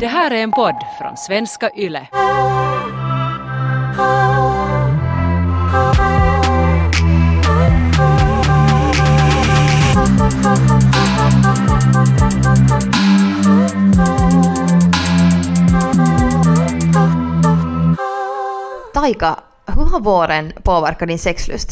Det här är en podd från svenska YLE. Taika, hur har våren påverkat din sexlust?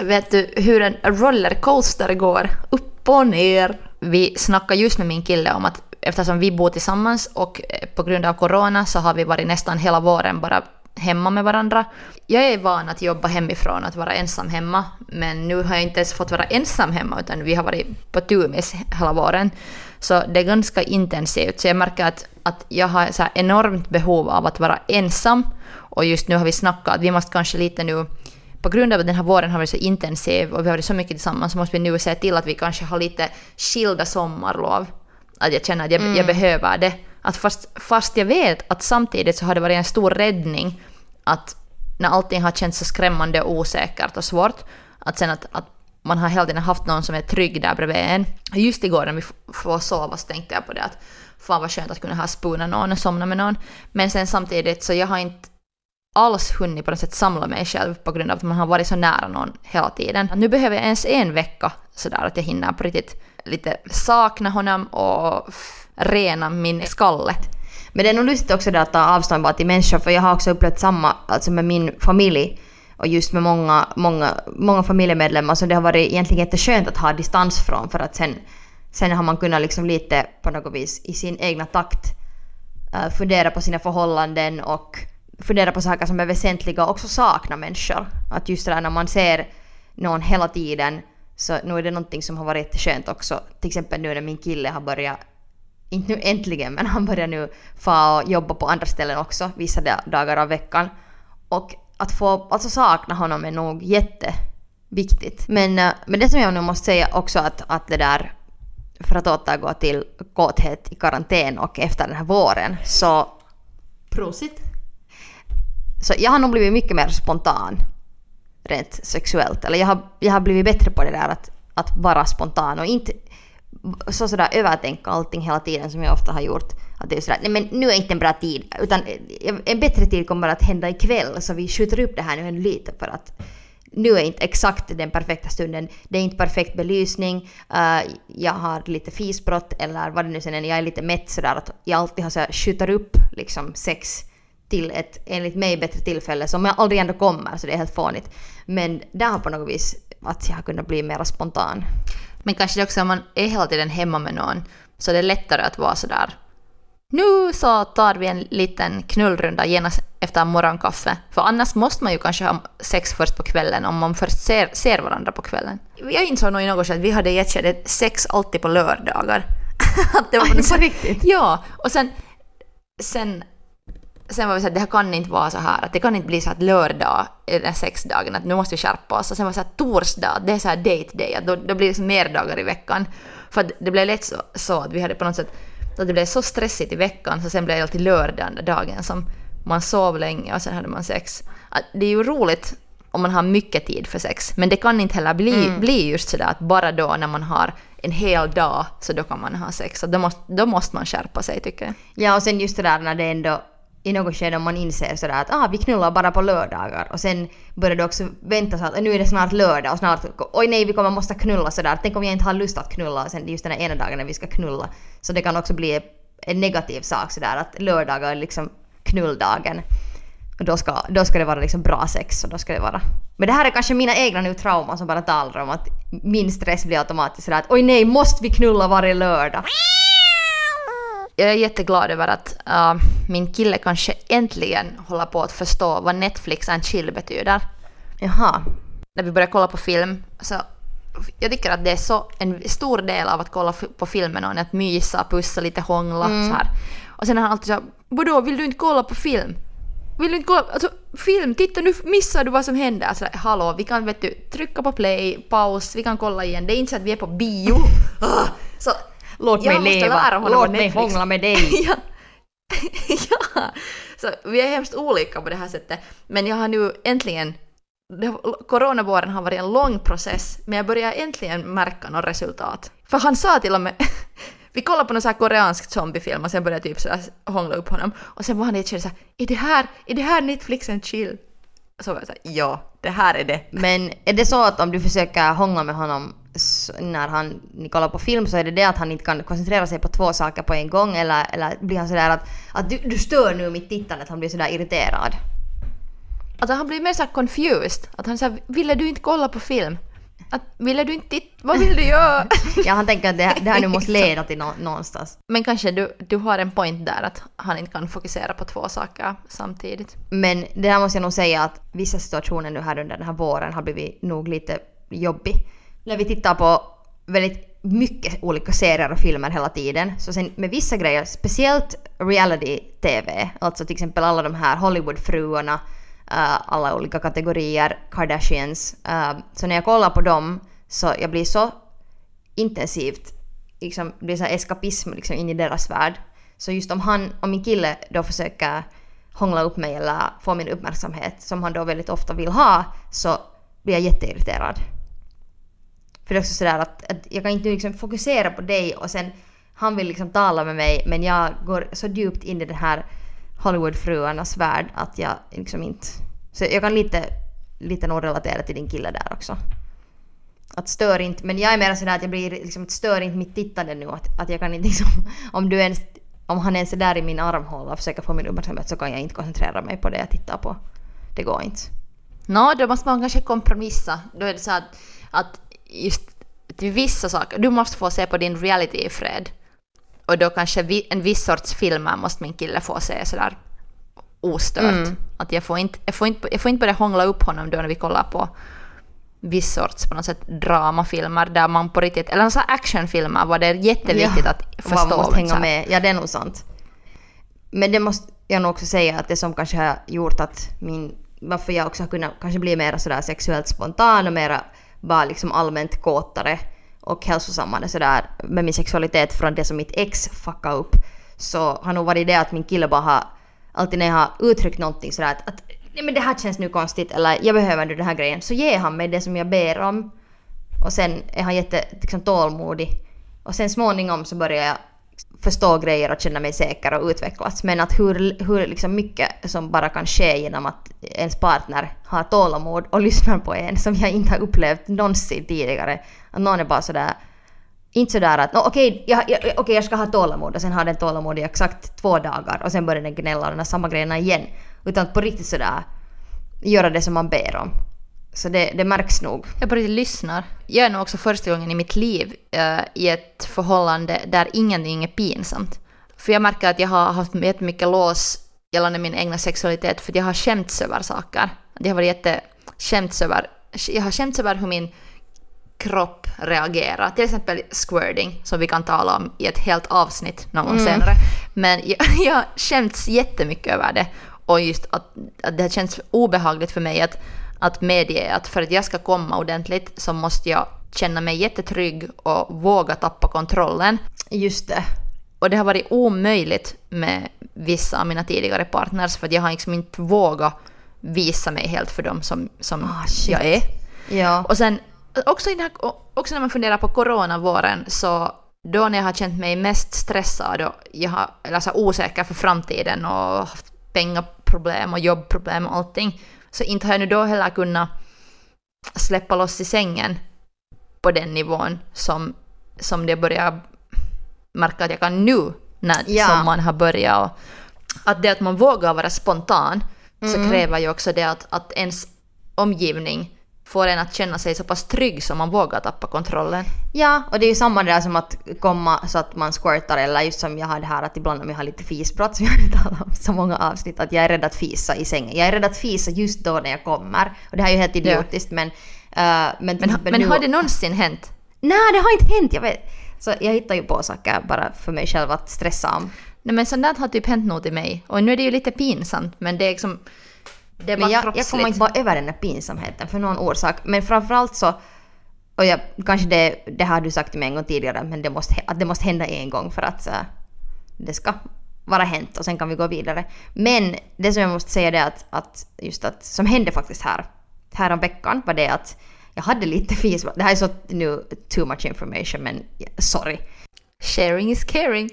Vet du hur en rollercoaster går? Upp och ner. Vi snackade just med min kille om att eftersom vi bor tillsammans och eh, på grund av corona så har vi varit nästan hela våren bara hemma med varandra. Jag är van att jobba hemifrån, att vara ensam hemma, men nu har jag inte ens fått vara ensam hemma utan vi har varit på tumis hela våren. Så det är ganska intensivt, så jag märker att, att jag har så här enormt behov av att vara ensam och just nu har vi snackat att vi måste kanske lite nu på grund av att den här våren har varit så intensiv och vi har varit så mycket tillsammans så måste vi nu se till att vi kanske har lite skilda sommarlov. Att jag känner att jag, jag behöver det. Att fast, fast jag vet att samtidigt så har det varit en stor räddning att när allting har känts så skrämmande och osäkert och svårt, att sen att, att man har hela tiden haft någon som är trygg där bredvid en. Just igår när vi får sova så tänkte jag på det att fan vad skönt att kunna ha spuna någon och somna med någon. Men sen samtidigt så jag har inte alls hunnit på något sätt samla mig själv på grund av att man har varit så nära någon hela tiden. Nu behöver jag ens en vecka sådär att jag hinner på riktigt lite sakna honom och rena min skalle. Men det är nog lustigt också det att ta avstånd bara till människor för jag har också upplevt samma alltså med min familj och just med många, många, många familjemedlemmar så det har varit egentligen jätteskönt att ha distans från för att sen, sen har man kunnat liksom lite på något vis i sin egna takt uh, fundera på sina förhållanden och fundera på saker som är väsentliga och också sakna människor. Att just det där när man ser någon hela tiden så nu är det någonting som har varit jätteskönt också. Till exempel nu när min kille har börjat inte nu äntligen, men han börjar nu få och jobba på andra ställen också, vissa da- dagar av veckan. Och att få alltså sakna honom är nog jätteviktigt. Men, eh, men det som jag nu måste säga också att, att det där, för att återgå till kåthet i karantän och efter den här våren, så, Prosit. så jag har nog blivit mycket mer spontan rent sexuellt. Eller jag har, jag har blivit bättre på det där att, att vara spontan och inte så sådär övertänka allting hela tiden som jag ofta har gjort. Att det är sådär, nej men nu är inte en bra tid. Utan eh, en bättre tid kommer att hända ikväll så vi skjuter upp det här nu en lite för att nu är inte exakt den perfekta stunden. Det är inte perfekt belysning. Uh, jag har lite fisbrott eller vad det nu sen är. Jag är lite mätt sådär att jag alltid har såhär skjuter upp liksom sex till ett enligt mig bättre tillfälle som jag aldrig ändå kommer så det är helt fånigt. Men där har på något vis att jag har kunnat bli mer spontan. Men kanske det också om man är hela tiden hemma med någon så det är lättare att vara sådär nu så tar vi en liten knullrunda genast efter morgonkaffe. För annars måste man ju kanske ha sex först på kvällen om man först ser, ser varandra på kvällen. Jag insåg nog i något skede att vi hade i ett skede sex alltid på lördagar. att det var Aj, på riktigt? Ja, och sen, sen, sen var vi så att det här kan inte vara så här, att det kan inte bli så att lördag är den sexdagen, att nu måste vi skärpa oss. Och sen var det så här torsdag, det är så här date day, att då, då blir det liksom mer dagar i veckan. För att det blev lätt så, så att vi hade på något sätt, att det blev så stressigt i veckan så sen blev det alltid lördag den där dagen som man sov länge och sen hade man sex. Att Det är ju roligt om man har mycket tid för sex, men det kan inte heller bli, bli just sådär att bara då när man har en hel dag så då kan man ha sex. Så då, måste, då måste man skärpa sig tycker jag. Ja och sen just det där när det ändå i något skede om man inser sådär att ah, vi knullar bara på lördagar och sen börjar du också vänta så att nu är det snart lördag och snart oj nej vi kommer måste knulla sådär. Tänk om jag inte har lust att knulla och sen just den här ena dagen när vi ska knulla. Så det kan också bli en negativ sak sådär att lördagar är liksom knulldagen. Och då ska, då ska det vara liksom bra sex och då ska det vara... Men det här är kanske mina egna nu trauman som bara talar om att min stress blir automatiskt sådär att oj nej måste vi knulla varje lördag? Jag är jätteglad över att äh, min kille kanske äntligen håller på att förstå vad Netflix and chill betyder. Jaha. När vi börjar kolla på film så jag tycker att det är så en stor del av att kolla på film med någon, att mysa, pussa, lite hångla så här. Och sen är han alltid så här, vadå, vill du inte kolla på film? Vill du inte kolla, alltså film, titta nu missar du vad som händer. Alltså, hallå, vi kan vet du, trycka på play, paus, vi kan kolla igen. Det är inte så att vi är på bio. Ah, så Låt jag mig måste leva, lära honom låt mig Netflix- hångla med dig. ja. ja. Så vi är hemskt olika på det här sättet. Men jag har nu äntligen coronavåren har varit en lång process, men jag börjar äntligen märka något resultat. För han sa till och med, vi kollade på någon sån här koreansk zombiefilm och sen började jag typ sådär hångla upp honom. Och sen var han i ett skede såhär, är det här, är det här Netflix and chill? Så var jag såhär, ja, det här är det. Men är det så att om du försöker hångla med honom när han, ni kollar på film så är det det att han inte kan koncentrera sig på två saker på en gång eller, eller blir han sådär att, att du, du stör nu mitt tittande, att han blir sådär irriterad? Alltså han blir mer såhär confused. Att han säger, ville du inte kolla på film? Att, ville du inte titta? Vad vill du göra? Ja, han tänker att det, det här nu måste leda till nå, någonstans. Men kanske du, du har en point där att han inte kan fokusera på två saker samtidigt. Men det här måste jag nog säga att vissa situationer nu här under den här våren har blivit nog lite jobbig. När vi tittar på väldigt mycket olika serier och filmer hela tiden. Så sen med vissa grejer, speciellt reality-tv, alltså till exempel alla de här Hollywoodfruarna, uh, alla olika kategorier, Kardashians. Uh, så när jag kollar på dem så jag blir så intensivt, liksom, det blir så eskapism liksom, in i deras värld. Så just om han, om min kille då försöker hångla upp mig eller få min uppmärksamhet som han då väldigt ofta vill ha så blir jag jätteirriterad. För det är också sådär att, att jag kan inte liksom fokusera på dig och sen han vill liksom tala med mig men jag går så djupt in i den här Hollywoodfruarnas värld att jag liksom inte... Så jag kan lite, lite nog relatera till din kille där också. Att stör inte, men jag är mer sådär att jag blir liksom, stör inte mitt tittande nu. Att, att jag kan inte liksom, om du ens, om han ens är där i min armhåla och försöker få min uppmärksamhet så kan jag inte koncentrera mig på det jag tittar på. Det går inte. Nå, då måste man kanske kompromissa. Då är det så att, att just till vissa saker, du måste få se på din reality i fred. Och då kanske vi, en viss sorts filmer måste min kille få se sådär ostört. Mm. Att jag får, inte, jag, får inte, jag får inte börja hångla upp honom då när vi kollar på viss sorts på något sätt dramafilmer där man på riktigt, eller här actionfilmer var det är jätteviktigt Ja, att Man förstå. måste så hänga här. med. Ja, det är nog sant. Men det måste jag nog också säga att det som kanske har gjort att min... Varför jag också har kunnat kanske bli mer sådär sexuellt spontan och mera bara liksom allmänt kåtare och hälsosammare sådär med min sexualitet från det som mitt ex fuckade upp. Så har nog varit det att min kille bara har... Alltid när jag har uttryckt någonting sådär att, att nej men det här känns nu konstigt eller jag behöver nu den här grejen så ger han mig det som jag ber om. Och sen är han jätte liksom, tålmodig. Och sen småningom så börjar jag förstå grejer och känna mig säker och utvecklas. Men att hur, hur liksom mycket som bara kan ske genom att ens partner har tålamod och lyssnar på en som jag inte har upplevt någonsin tidigare. Att någon är bara sådär inte sådär att no, okej, jag, jag, okay, jag ska ha tålamod och sen har den tålamod i exakt två dagar och sen börjar den gnälla och den har samma grejerna igen. Utan att på riktigt sådär göra det som man ber om. Så det, det märks nog. Jag på riktigt lyssnar. Jag är nog också första gången i mitt liv uh, i ett förhållande där ingenting är pinsamt. För jag märker att jag har haft jättemycket lås gällande min egna sexualitet för att jag har skämts över saker. Jag har varit jätte över, jag har skämts över hur min kropp reagerar. Till exempel squirting som vi kan tala om i ett helt avsnitt någon gång senare. Men jag, jag skämts jättemycket över det. Och just att, att det har känts obehagligt för mig att, att medge att för att jag ska komma ordentligt så måste jag känna mig jättetrygg och våga tappa kontrollen. Just det. Och det har varit omöjligt med vissa av mina tidigare partners för att jag har liksom inte vågat visa mig helt för dem som, som shit. jag är. Ja. Och sen också, här, också när man funderar på coronavåren så då när jag har känt mig mest stressad och jag har, eller så osäker för framtiden och haft pengaproblem och jobbproblem och allting så inte har jag nu då heller kunnat släppa loss i sängen på den nivån som, som det börjar märka att jag kan nu när Ja. sommaren har börjat. Och att det att man vågar vara spontan så kräver ju också det att, att ens omgivning får en att känna sig så pass trygg som man vågar tappa kontrollen. Ja, och det är ju samma där som att komma så att man squirtar eller just som jag har det här att ibland om jag har lite fisbrott som jag har talat om så många avsnitt att jag är rädd att fisa i sängen. Jag är rädd att fisa just då när jag kommer. Och det här är ju helt idiotiskt men... Uh, men, Men, men nu- har det någonsin hänt? Nej, det har inte hänt, jag vet. Så jag hittar ju på saker bara för mig själv att stressa om. Nej men sånt där har typ hänt nog till mig. Och nu är det ju lite pinsamt men det är liksom... Det Men jag, jag kommer inte bara över den här pinsamheten för någon orsak. Men framförallt så, och jag, kanske det, det har du sagt till mig en gång tidigare, men det måste, att det måste hända en gång för att så, det ska vara hänt och sen kan vi gå vidare. Men det som jag måste säga är att, att just att, som hände faktiskt här, här om veckan var det att jag hade lite fis. Det här är så nu too much information men sorry. Sharing is caring.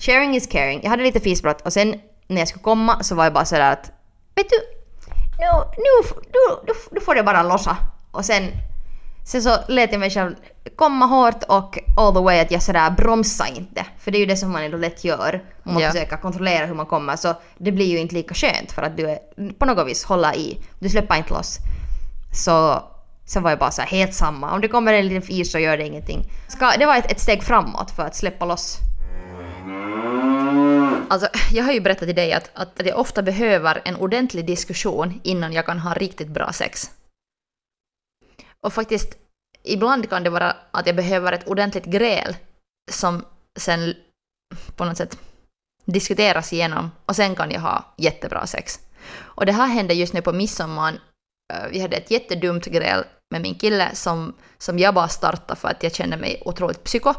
Sharing is caring. Jag hade lite fisbrott och sen när jag skulle komma så var jag bara sådär att vet du, nu, nu, nu, nu, nu får det bara lossa. Och sen, sen så lät jag mig själv komma hårt och all the way att jag sådär bromsa inte. För det är ju det som man ändå lätt gör om man Ja. försöker kontrollera hur man kommer. Så det blir ju inte lika skönt för att du är, på något vis håller i. Du släpper inte loss. Så sen var jag bara så här helt samma. Om det kommer en liten fis så gör det ingenting. Ska, det var ett, ett steg framåt för att släppa loss. Alltså, jag har ju berättat till dig att, att, att jag ofta behöver en ordentlig diskussion innan jag kan ha riktigt bra sex. Och faktiskt, ibland kan det vara att jag behöver ett ordentligt gräl som sen på något sätt diskuteras igenom och sen kan jag ha jättebra sex. Och det här hände just nu på midsommar. Eh, vi hade ett jättedumt gräl med min kille som, som jag bara startade för att jag kände mig otroligt psyko.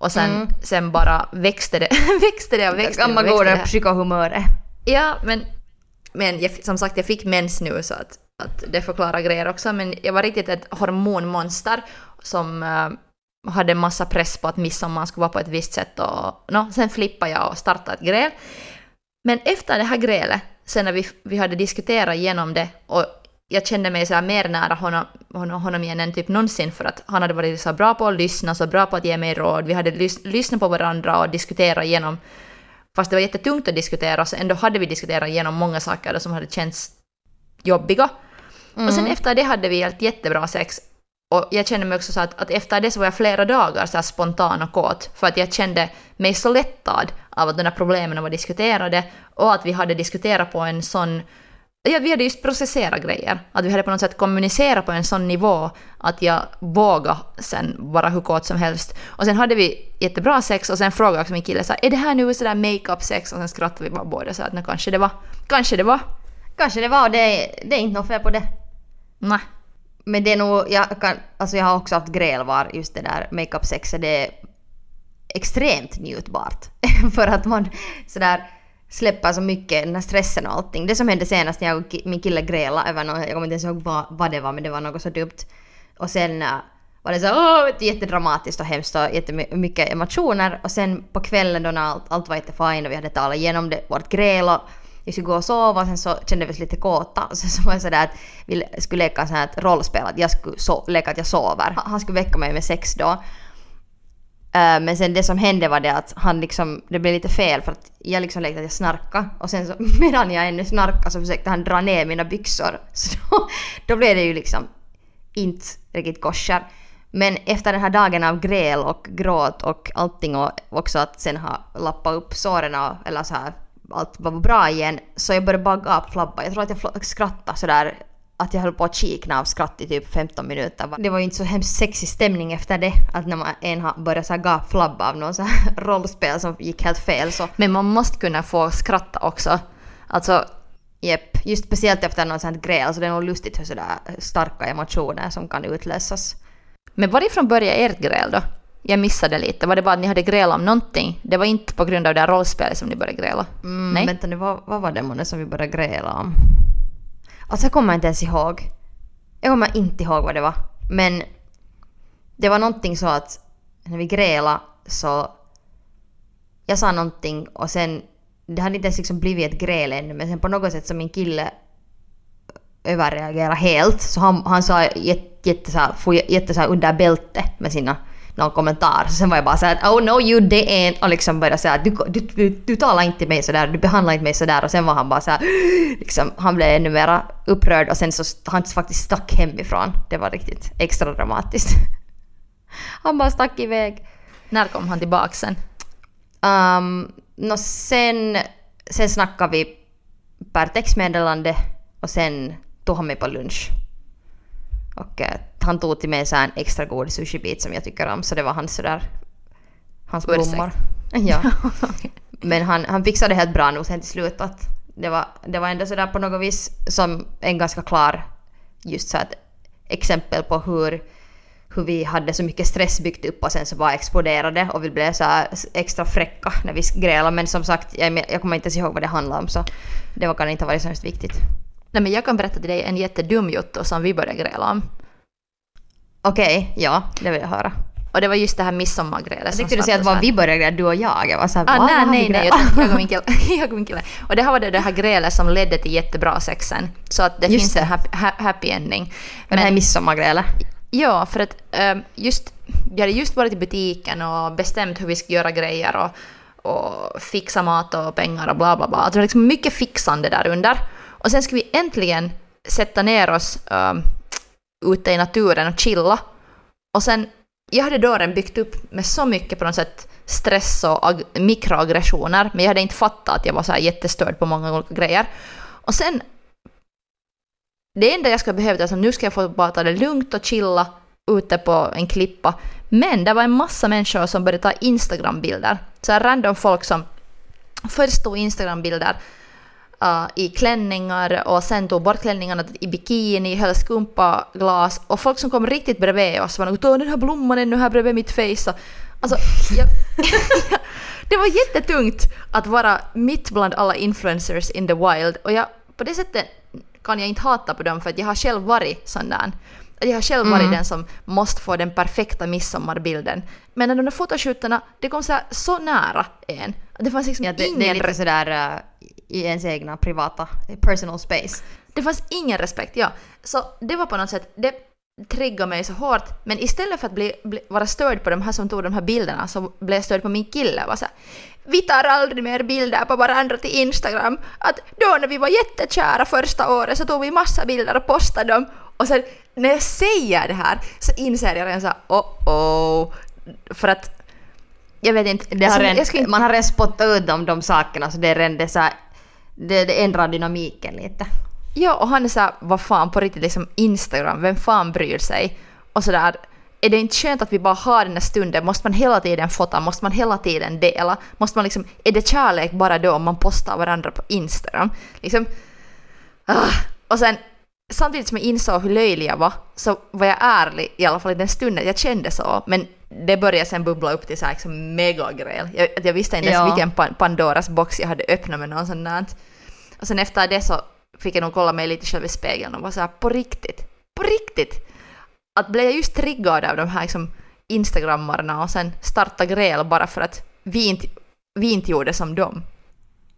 Och sen, Mm. sen bara växte det, växte det och växte det Gamla det. psykohumöret. Ja, men, men jag, som sagt, jag fick mens nu så att, att det förklarar grejer också. Men jag var riktigt ett hormonmonster som eh, hade massa press på att midsommar skulle vara på ett visst sätt. Och, no, sen flippade jag och startade ett gräl. Men efter det här grälet, sen när vi, vi hade diskuterat igenom det och jag kände mig så mer nära honom, honom, honom igen än typ någonsin för att han hade varit så bra på att lyssna, så bra på att ge mig råd. Vi hade lys, lyssnat på varandra och diskuterat igenom Fast det var jättetungt att diskutera så ändå hade vi diskuterat igenom många saker som hade känts jobbiga. Och sen efter det hade vi helt jättebra sex. Och jag kände mig också så att, att efter det så var jag flera dagar så här spontan och kåt. För att jag kände mig så lättad av att de här problemen var diskuterade och att vi hade diskuterat på en sån Ja, vi hade just processerat grejer. Att vi hade på något sätt kommunicerat på en sån nivå att jag vågade sen vara hur kåt som helst. Och sen hade vi jättebra sex och sen frågade jag också min kille så här, är det här nu sådär make-up sex? Och sen skrattade vi bara båda så att "Nå, kanske det var. Kanske det var. Kanske det var och det, det är inte något fel på det. Nej. Men det är nog, jag, kan, alltså jag har också haft gräl var just det där makeup-sexet, det är extremt njutbart. för att man sådär släpper så mycket, den här stressen och allting. Det som hände senast när jag och min kille grälade över något, jag kommer inte ens ihåg vad, vad det var men det var något så dumt. Och sen äh, var det så åh, jättedramatiskt och hemskt och jättemycket emotioner. Och sen på kvällen då när allt, allt var jättefint och vi hade talat igenom det, vårt gräl och vi skulle gå och sova och sen så kände vi oss lite kåta och sen så var det sådär att vi skulle leka så här ett rollspel, att jag skulle so- leka att jag sover. Han skulle väcka mig med sex då. Eh, men sen det som hände var det att han liksom, det blev lite fel för att jag liksom lekte att jag snarkade och sen så medan jag ännu snarkade så försökte han dra ner mina byxor. Så då, då blev det ju liksom inte riktigt kosher. Men efter den här dagen av gräl och gråt och allting och också att sen ha lappat upp såren och, eller så här allt var bra igen så jag började bara gapflabba. Jag tror att jag skrattade sådär att jag höll på att kikna av skratt i typ 15 minuter. Det var ju inte så hemskt sexig stämning efter det. Att när man en börjat så här gapflabba av någon så rollspel som gick helt fel så Men man måste kunna få skratta också. Alltså, Jepp, just speciellt efter något sånt gräl så det är nog lustigt hur sådär starka emotioner som kan utlösas. men varifrån började ert gräl då? Jag missade lite. Var det bara att ni hade gräl om någonting? Det var inte på grund av det här rollspelet som ni började gräla? Mm, Nej? Vänta nu, vad, vad var det månne som vi började gräla om? Alltså jag kommer inte ens ihåg. Jag kommer inte ihåg vad det var. Men det var någonting så att när vi grälade så jag sa någonting och sen det hade inte ens liksom blivit ett gräl ännu men sen på något sätt så min kille överreagerade helt så han, han sa jätte, jätte, så här, jätte så här under bältet med sina någon kommentar. Så sen var jag bara såhär att oh no you didn't och liksom började säga att du, du, du, du talar inte mig sådär, du behandlar inte mig sådär och sen var han bara såhär liksom han blev ännu mera upprörd och sen så han faktiskt stack hemifrån. Det var riktigt extra dramatiskt. Han bara stack iväg. När kom han tillbaka sen? Um, no sen, sen snackade vi per textmeddelande och sen tog han mig på lunch. Och eh, han tog till mig så en extra god sushibit som jag tycker om så det var hans sådär... Hans Ursäkt. blommor. Ja. Men han, han fixade helt bra nog sen till slut att det var, det var ändå sådär på något vis som en ganska klar just så att exempel på hur, hur vi hade så mycket stress byggt upp och sen så bara exploderade och vi blev så extra fräcka när vi grälade men som sagt jag, jag kommer inte ens ihåg vad det handlade om så det var kan inte ha varit så hemskt viktigt. Nej men jag kan berätta till dig en jättedum jotto som vi började gräla om. Okej, ja det vill jag höra. Och det var just det här midsommargrälet Jag tyckte du säga att var vi började gräla, du och jag. Jag var såhär, Ah, "Va, nej, nej, nej, grälat?" utan jag och min kille. jag och min kille. Och det här var det, det här grälet som ledde till jättebra sexen. Så att det Just finns det. en happy, ha- happy ending. Men det här midsommargrälet. Ja, för att ehm, just, vi hade just varit i butiken och bestämt hur vi ska göra grejer och, och fixa mat och pengar och bla bla bla. Alltså det var liksom mycket fixande där under. Och sen ska vi äntligen sätta ner oss um, ute i naturen och chilla. Och sen, jag hade då redan byggt upp med så mycket på något sätt stress och ag- mikroaggressioner, men jag hade inte fattat att jag var så här jättestörd på många olika grejer. Och sen det enda jag skulle behöva är att nu ska jag få bara ta det lugnt och chilla ute på en klippa. Men det var en massa människor som började ta Instagram-bilder. Så här random folk som först tog Instagram-bilder uh, i klänningar och sen tog bort klänningarna i bikini, höll skumpaglas och folk som kom riktigt bredvid oss var nog den här blomman är nu här bredvid mitt face. Alltså, jag, det var jättetungt att vara mitt bland alla influencers in the wild och jag, på det sättet kan jag inte hata på dem för att jag har själv varit sån där. Jag har själv varit Mm. den som måste få den perfekta midsommarbilden. Men när de där fotoshooterna, det kom så, så nära en. Det fanns liksom Ja, det, ingen det är lite sådär uh, i ens egna privata, personal space. Det fanns ingen respekt, ja. Så det var på något sätt, det triggade mig så hårt. Men istället för att bli, bli, vara störd på de här som tog de här bilderna så blev jag störd på min kille. Var så här, vi tar aldrig mer bilder på varandra till Instagram. Att då när vi var jättekära första året så tog vi massa bilder och postade dem. Och sen när jag säger det här så inser jag redan så här, oh oh. För att jag vet inte. Har redan, jag skulle Man har redan spottat ut om de sakerna så det är redan det, så här, det, det ändrar dynamiken lite. Ja, och han är såhär, vad fan på riktigt liksom Instagram, vem fan bryr sig? Och sådär, är det inte skönt att vi bara har den här stunden? Måste man hela tiden fota? Måste man hela tiden dela? Måste man liksom, är det kärlek bara då om man postar varandra på Instagram? Liksom, ah. Och sen, samtidigt som jag insåg hur löjlig jag var, så var jag ärlig i alla fall i den stunden. Jag kände så, men det började sen bubbla upp till så här liksom megagräl. Jag, jag visste inte ens Ja. vilken Pan- Pandoras box jag hade öppnat med någon sån där. Och sen efter det så fick jag nog kolla mig lite själv i spegeln och var så här på riktigt, på riktigt. Att blev jag just triggad av de här liksom instagrammarna och sen starta gräl bara för att vi inte, vi inte gjorde som dem.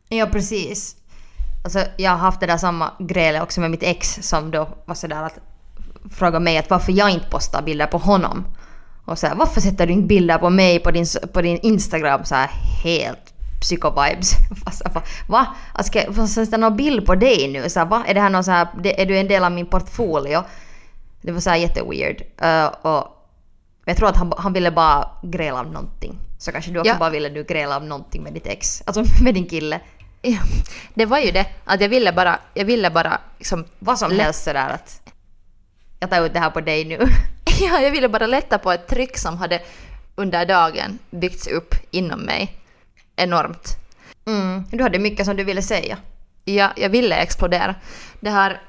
Ja, precis. Alltså, jag har haft det där samma grälet också med mitt ex som då var sådär att fråga mig att varför jag inte postar bilder på honom. Och så här, varför sätter du inte bilder på mig på din, på din Instagram så här helt psycho-vibes? Alltså, va? va? Ska jag sätta någon bild på dig nu? Så här, va? Är det här någon så här, är du en del av min portfolio? Det var så här jätteweird. Uh, och jag tror att han, han ville bara gräla om någonting. Så kanske du också Ja. bara ville du gräla om någonting med ditt ex. Alltså med din kille. Ja, det var ju det, att jag ville bara, jag ville bara liksom Vad som helst sådär att jag tar ut det här på dig nu. Ja, jag ville bara lätta på ett tryck som hade under dagen byggts upp inom mig enormt. Mm. Du hade mycket som du ville säga. Ja, jag ville explodera. Det här...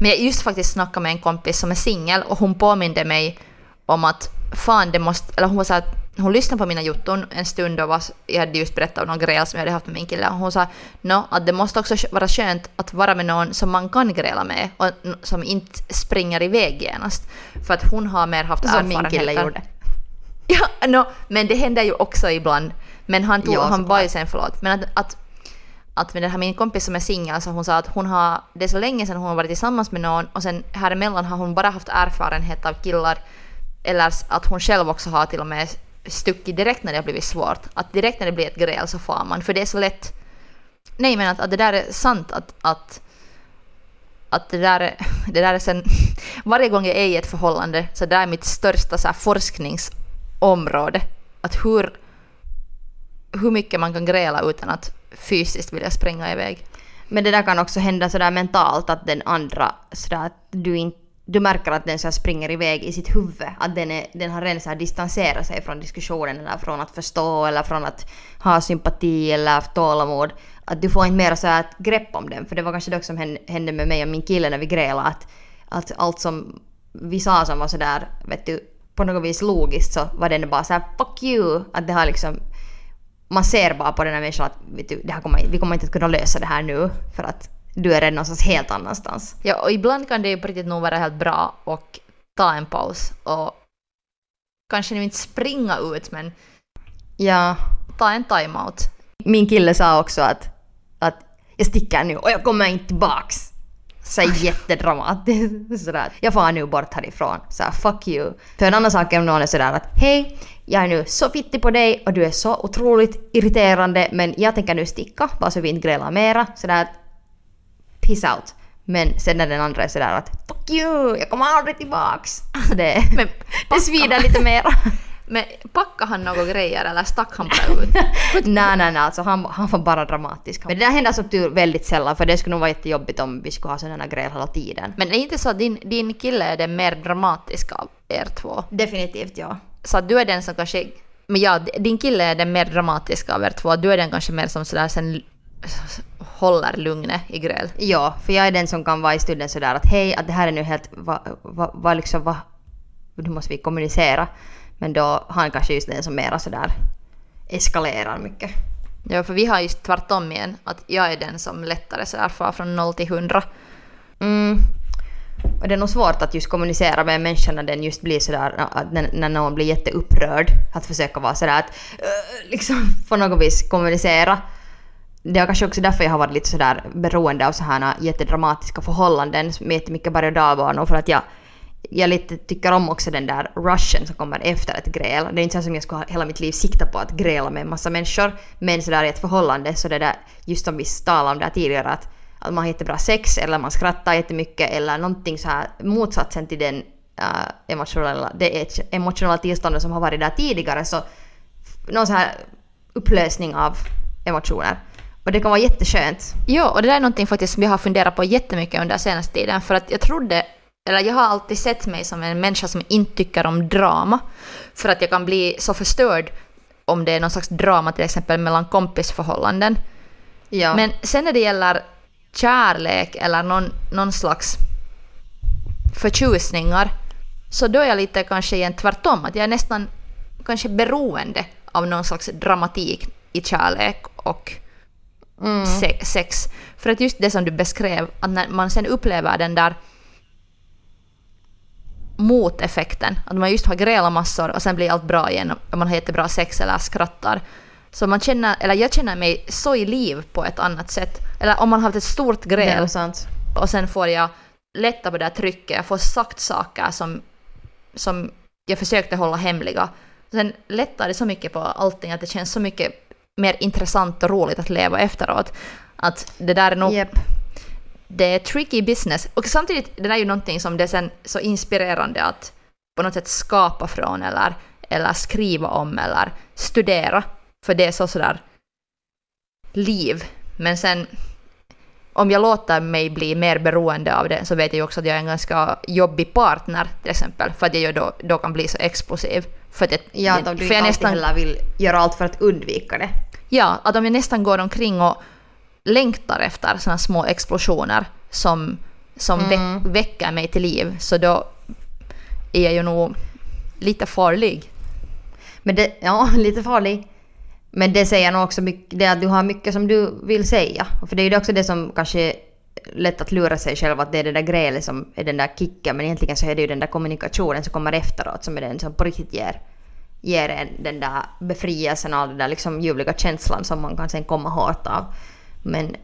Men jag just faktiskt snackade med en kompis som är singel och hon påminde mig om att fan det måste... Eller hon så här, hon lyssnade på mina jutton en stund och var, jag hade just berättat om någon gräl som jag hade haft med min kille och hon sa no, att det måste också vara skönt att vara med någon som man kan gräla med och som inte springer iväg genast. För att hon har mer haft Som min erfarenheter. kille gjorde. Ja, no, men det händer ju också ibland. Men han, tog, Ja, han var ju sen förlåt. Men att, att, att med den här min kompis som är singel så hon sa att hon har, det är så länge sedan hon har varit tillsammans med någon och sen här emellan har hon bara haft erfarenhet av killar eller att hon själv också har till och med stuckit direkt när det har blivit svårt. Att direkt när det blir ett gräl så far man. För det är så lätt. Nej men att, att det där är sant att, att att det där, är- det där är sen... Varje gång jag är i ett förhållande så det där är mitt största så här, forskningsområde. Att hur, hur mycket man kan gräla utan att fysiskt vilja springa iväg. Men det där kan också hända sådär mentalt att den andra sådär att du inte du märker att den så springer iväg i sitt huvud. Att den, är, den har redan så distanserat sig från diskussionen eller från att förstå eller från att ha sympati eller tålamod. Att du får inte mer så här ett grepp om den. För det var kanske det som hände- hände med mig och min kille när vi grälade. Att, att allt som vi sa som var sådär, vet du, på något vis logiskt så var den bara så här fuck you. Att det har liksom man ser bara på den här människan att vet du, det här kommer, vi kommer inte att kunna lösa det här nu för att du är redan någonstans helt annanstans. Ja, och ibland kan det ju på riktigt nog vara helt bra och ta en paus och kanske inte springa ut men Ja, ta en timeout. min kille sa också att, att jag sticker nu och jag kommer inte tillbaks. Så jättedramatiskt. Sådär. Jag far nu bort härifrån. Så fuck you. För en annan sak är om någon är sådär att hej, jag är nu så fittig på dig och du är så otroligt irriterande men jag tänker nu sticka bara så vi inte grälar mera. Sådär piss out. Men sen när den andra är sådär att fuck you, jag kommer aldrig tillbaks. Det, Men det svider lite mera. Men packade han några grejer eller stack han bara ut? nej, nej, nej, alltså han, han var bara dramatisk. Men det där händer som tur väldigt sällan för det skulle nog vara jättejobbigt om vi skulle ha sådana grejer hela tiden. Men är det inte så att din, din kille är den mer dramatiska av er två? Definitivt ja. Så att du är den som kanske... Men ja, din kille är den mer dramatiska av er två. Du är den kanske mer som sådär sen håller lugnet i gräl. Ja, för jag är den som kan vara i stunden sådär att hej, att det här är nu helt, vad va, va, liksom, va, nu måste vi kommunicera. Men då han kanske just den som mera sådär eskalerar mycket. Ja, för vi har just tvärtom igen. Att jag är den som lättare sådär far från 0 till 100. Mm. Och det är nog svårt att just kommunicera med en människa när den just blir sådär, när, när någon blir jätteupprörd. Att försöka vara sådär att uh, liksom på något vis kommunicera. Det är kanske också därför jag har varit lite sådär beroende av så här jättedramatiska förhållanden med jättemycket berg och dalbanor för att jag jag lite tycker om också den där rushen som kommer efter ett gräl. Det är inte så som jag skulle ha hela mitt liv sikta på att gräla med en massa människor. Men sådär i ett förhållande så det där, just som vi talade om där tidigare att, att man har jättebra sex eller man skrattar jättemycket eller någonting så här motsatsen till den uh, emotionella, det emotionella tillståndet som har varit där tidigare så någon så här upplösning av emotioner. Och det kan vara jätteskönt. Ja, och det där är någonting faktiskt som jag har funderat på jättemycket under senaste tiden för att jag trodde eller jag har alltid sett mig som en människa som inte tycker om drama. För att jag kan bli så förstörd om det är någon slags drama till exempel mellan kompisförhållanden. Ja. Men sen när det gäller kärlek eller någon, någon slags förtjusningar så då är jag lite kanske igen tvärtom. Att jag är nästan kanske beroende av någon slags dramatik i kärlek och mm. sex. För att just det som du beskrev, att när man sen upplever den där moteffekten. Att man just har grälat massor och sen blir allt bra igen och man har jättebra sex eller skrattar. Så man känner, eller jag känner mig så i liv på ett annat sätt. Eller om man har haft ett stort gräl och sen får jag lätta på det där trycket, jag får sagt saker som, som jag försökte hålla hemliga. Sen lättar det så mycket på allting att det känns så mycket mer intressant och roligt att leva efteråt. Att det där är nog... Yep det är tricky business. Och samtidigt, det är ju någonting som det är sen så inspirerande att på något sätt skapa från eller, eller skriva om eller studera. För det är så sådär liv. Men sen om jag låter mig bli mer beroende av det så vet jag ju också att jag är en ganska jobbig partner till exempel. För att jag då, då kan bli så explosiv. För att jag, ja, att du för jag nästan heller vill göra allt för att undvika det. Ja, att jag nästan går omkring och längtar efter sådana små explosioner som, som mm. väck, väcker mig till liv så då är jag ju nog lite farlig. Men det, ja, lite farlig. Men det säger nog också mycket, det att du har mycket som du vill säga. För det är ju också det som kanske är lätt att lura sig själv att det är det där grälet som är den där kicken men egentligen så är det ju den där kommunikationen som kommer efteråt som är den som på riktigt ger, ger en den där befrielsen och den där liksom ljuvliga känslan som man kan sen komma hårt av. Men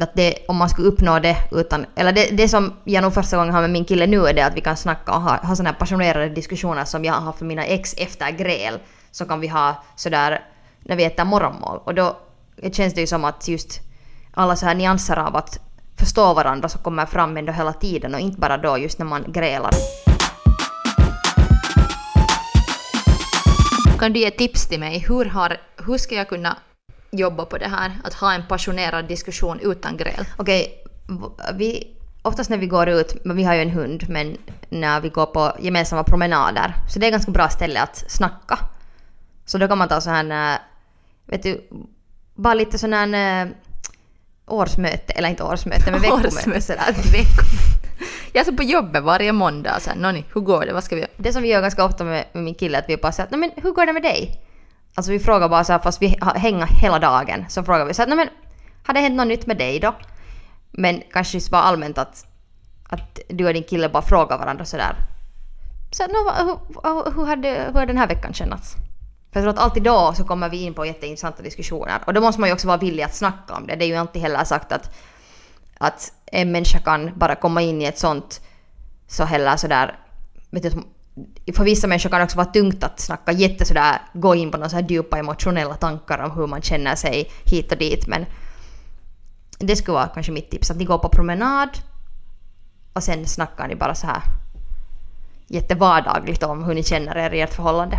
att det, om man skulle uppnå det utan... Eller det, det som jag nog första gången har med min kille nu är det att vi kan snacka och ha, ha sådana här passionerade diskussioner som jag har haft med mina ex efter gräl. Så kan vi ha sådär när vi äter morgonmål. Och då känns det ju som att just alla så här nyanser av att förstå varandra så kommer fram ändå hela tiden och inte bara då just när man grälar. Kan du ge tips till mig? Hur, har, hur ska jag kunna jobba på det här, att ha en passionerad diskussion utan gräl? Okej, vi, oftast när vi går ut, vi har ju en hund, men när vi går på gemensamma promenader, så det är ganska bra ställe att snacka. Så då kan man ta så här, vet du, bara lite sån här eh, årsmöte, eller inte årsmöte, men veckomöte sådär. Jag är så på jobbet varje måndag så här, hur går det, vad ska vi göra? Det som vi gör ganska ofta med, med min kille, är att vi bara säger att men hur går det med dig? Alltså vi frågar bara så här, fast vi hänger hela dagen, så frågar vi så här, men har det hänt något nytt med dig då? Men kanske just bara allmänt att, att du och din kille bara frågar varandra sådär Så nu, hur, hur, hade, hur har den här veckan kännats? För jag tror att alltid då så kommer vi in på jätteintressanta diskussioner. Och då måste man ju också vara villig att snacka om det. Det är ju inte heller sagt att, att en människa kan bara komma in i ett sånt så heller sådär... Vet du, för vissa människor kan det också vara tungt att snacka jätte sådär, gå in på några sådär djupa emotionella tankar om hur man känner sig hit och dit. Men det skulle vara kanske mitt tips, att ni går på promenad och sen snackar ni bara så här jättevardagligt om hur ni känner er i ert förhållande.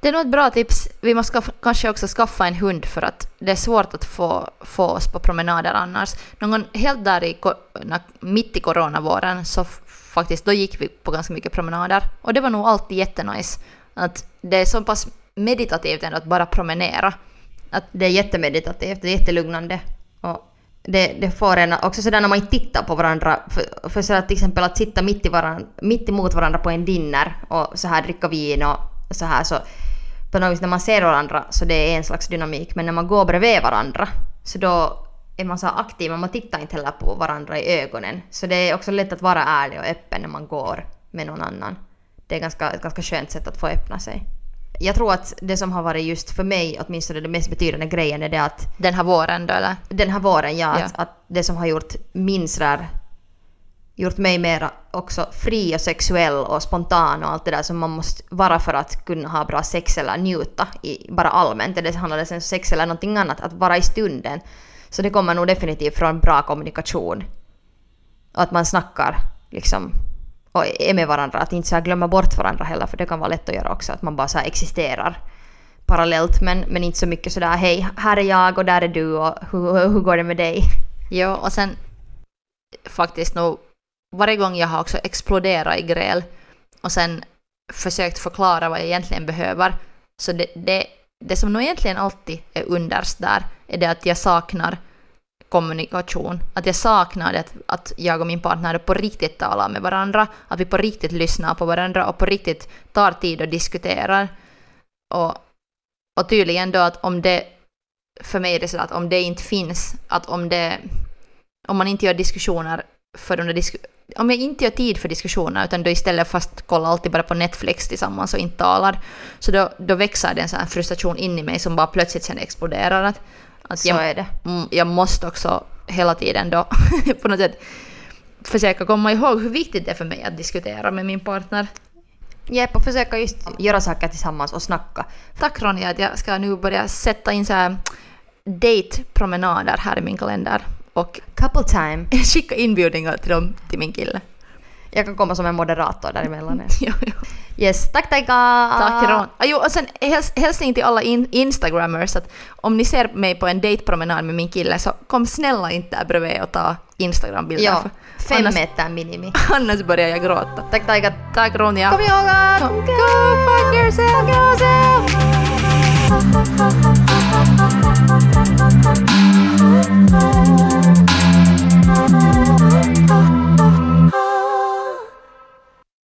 Det är nog ett bra tips. Vi måste kanske också skaffa en hund för att det är svårt att få, få oss på promenader annars. Någon helt där i, mitt i coronavåren så faktiskt, då gick vi på ganska mycket promenader. Och det var nog alltid jättenice. Att det är så pass meditativt ändå att bara promenera. Att det är jättemeditativt, det är jättelugnande. Och det, det får en också sådär när man inte tittar på varandra, för, för sådär till exempel att sitta mitt, i varandra, mitt emot varandra på en dinner och så här dricka vin och så här så på något vis när man ser varandra så det är en slags dynamik men när man går bredvid varandra så då är man så aktiv men man tittar inte heller på varandra i ögonen. Så det är också lätt att vara ärlig och öppen när man går med någon annan. Det är ganska, ett ganska skönt sätt att få öppna sig. Jag tror att det som har varit just för mig, åtminstone den mest betydande grejen, är det att... Den här våren då eller? Den här våren, ja. ja. Att, att, det som har gjort min sådär gjort mig mer också fri och sexuell och spontan och allt det där som man måste vara för att kunna ha bra sex eller njuta i, bara allmänt. Det handlar det om sex eller någonting annat, att vara i stunden. Så det kommer nog definitivt från bra kommunikation. Och att man snackar liksom och är med varandra, att inte så glömma bort varandra heller för det kan vara lätt att göra också, att man bara så existerar parallellt men, men inte så mycket sådär hej, här är jag och där är du och hur, hur går det med dig? Jo, och sen faktiskt nog varje gång jag har också exploderat i gräl och sen försökt förklara vad jag egentligen behöver, så det, det, det som nog egentligen alltid är underst där är det att jag saknar kommunikation. Att jag saknar att, att jag och min partner på riktigt talar med varandra, att vi på riktigt lyssnar på varandra och på riktigt tar tid och diskuterar. Och, och tydligen då att om det, för mig är det så att om det inte finns, att om det, om man inte gör diskussioner för de disk om jag inte gör tid för diskussioner utan då istället fast kollar alltid bara på Netflix tillsammans och inte talar, så då, då växer det en sån här frustration in i mig som bara plötsligt sen exploderar. Att, att så jag, är det. Jag måste också hela tiden då på något sätt försöka komma ihåg hur viktigt det är för mig att diskutera med min partner. Jepp, och försöka just göra saker tillsammans och snacka. Tack Ronja att jag ska nu börja sätta in så här date-promenader här i min kalender. Och couple time. skicka inbjudningar till dem till min kille. Jag kan komma som en moderator däremellan. jo, jo. Yes, tack Taika! Tack Ron. Ah, jo, och sen häls hälsning till alla in instagrammers att om ni ser mig på en datepromenad med min kille så kom snälla inte där bredvid och ta instagrambilder. Ja, fem annars, meter minimi. Annars börjar jag gråta. Tack Taika! Tack Ronja! Kom ihåg att... Go, go fuck yourself! Go yourself.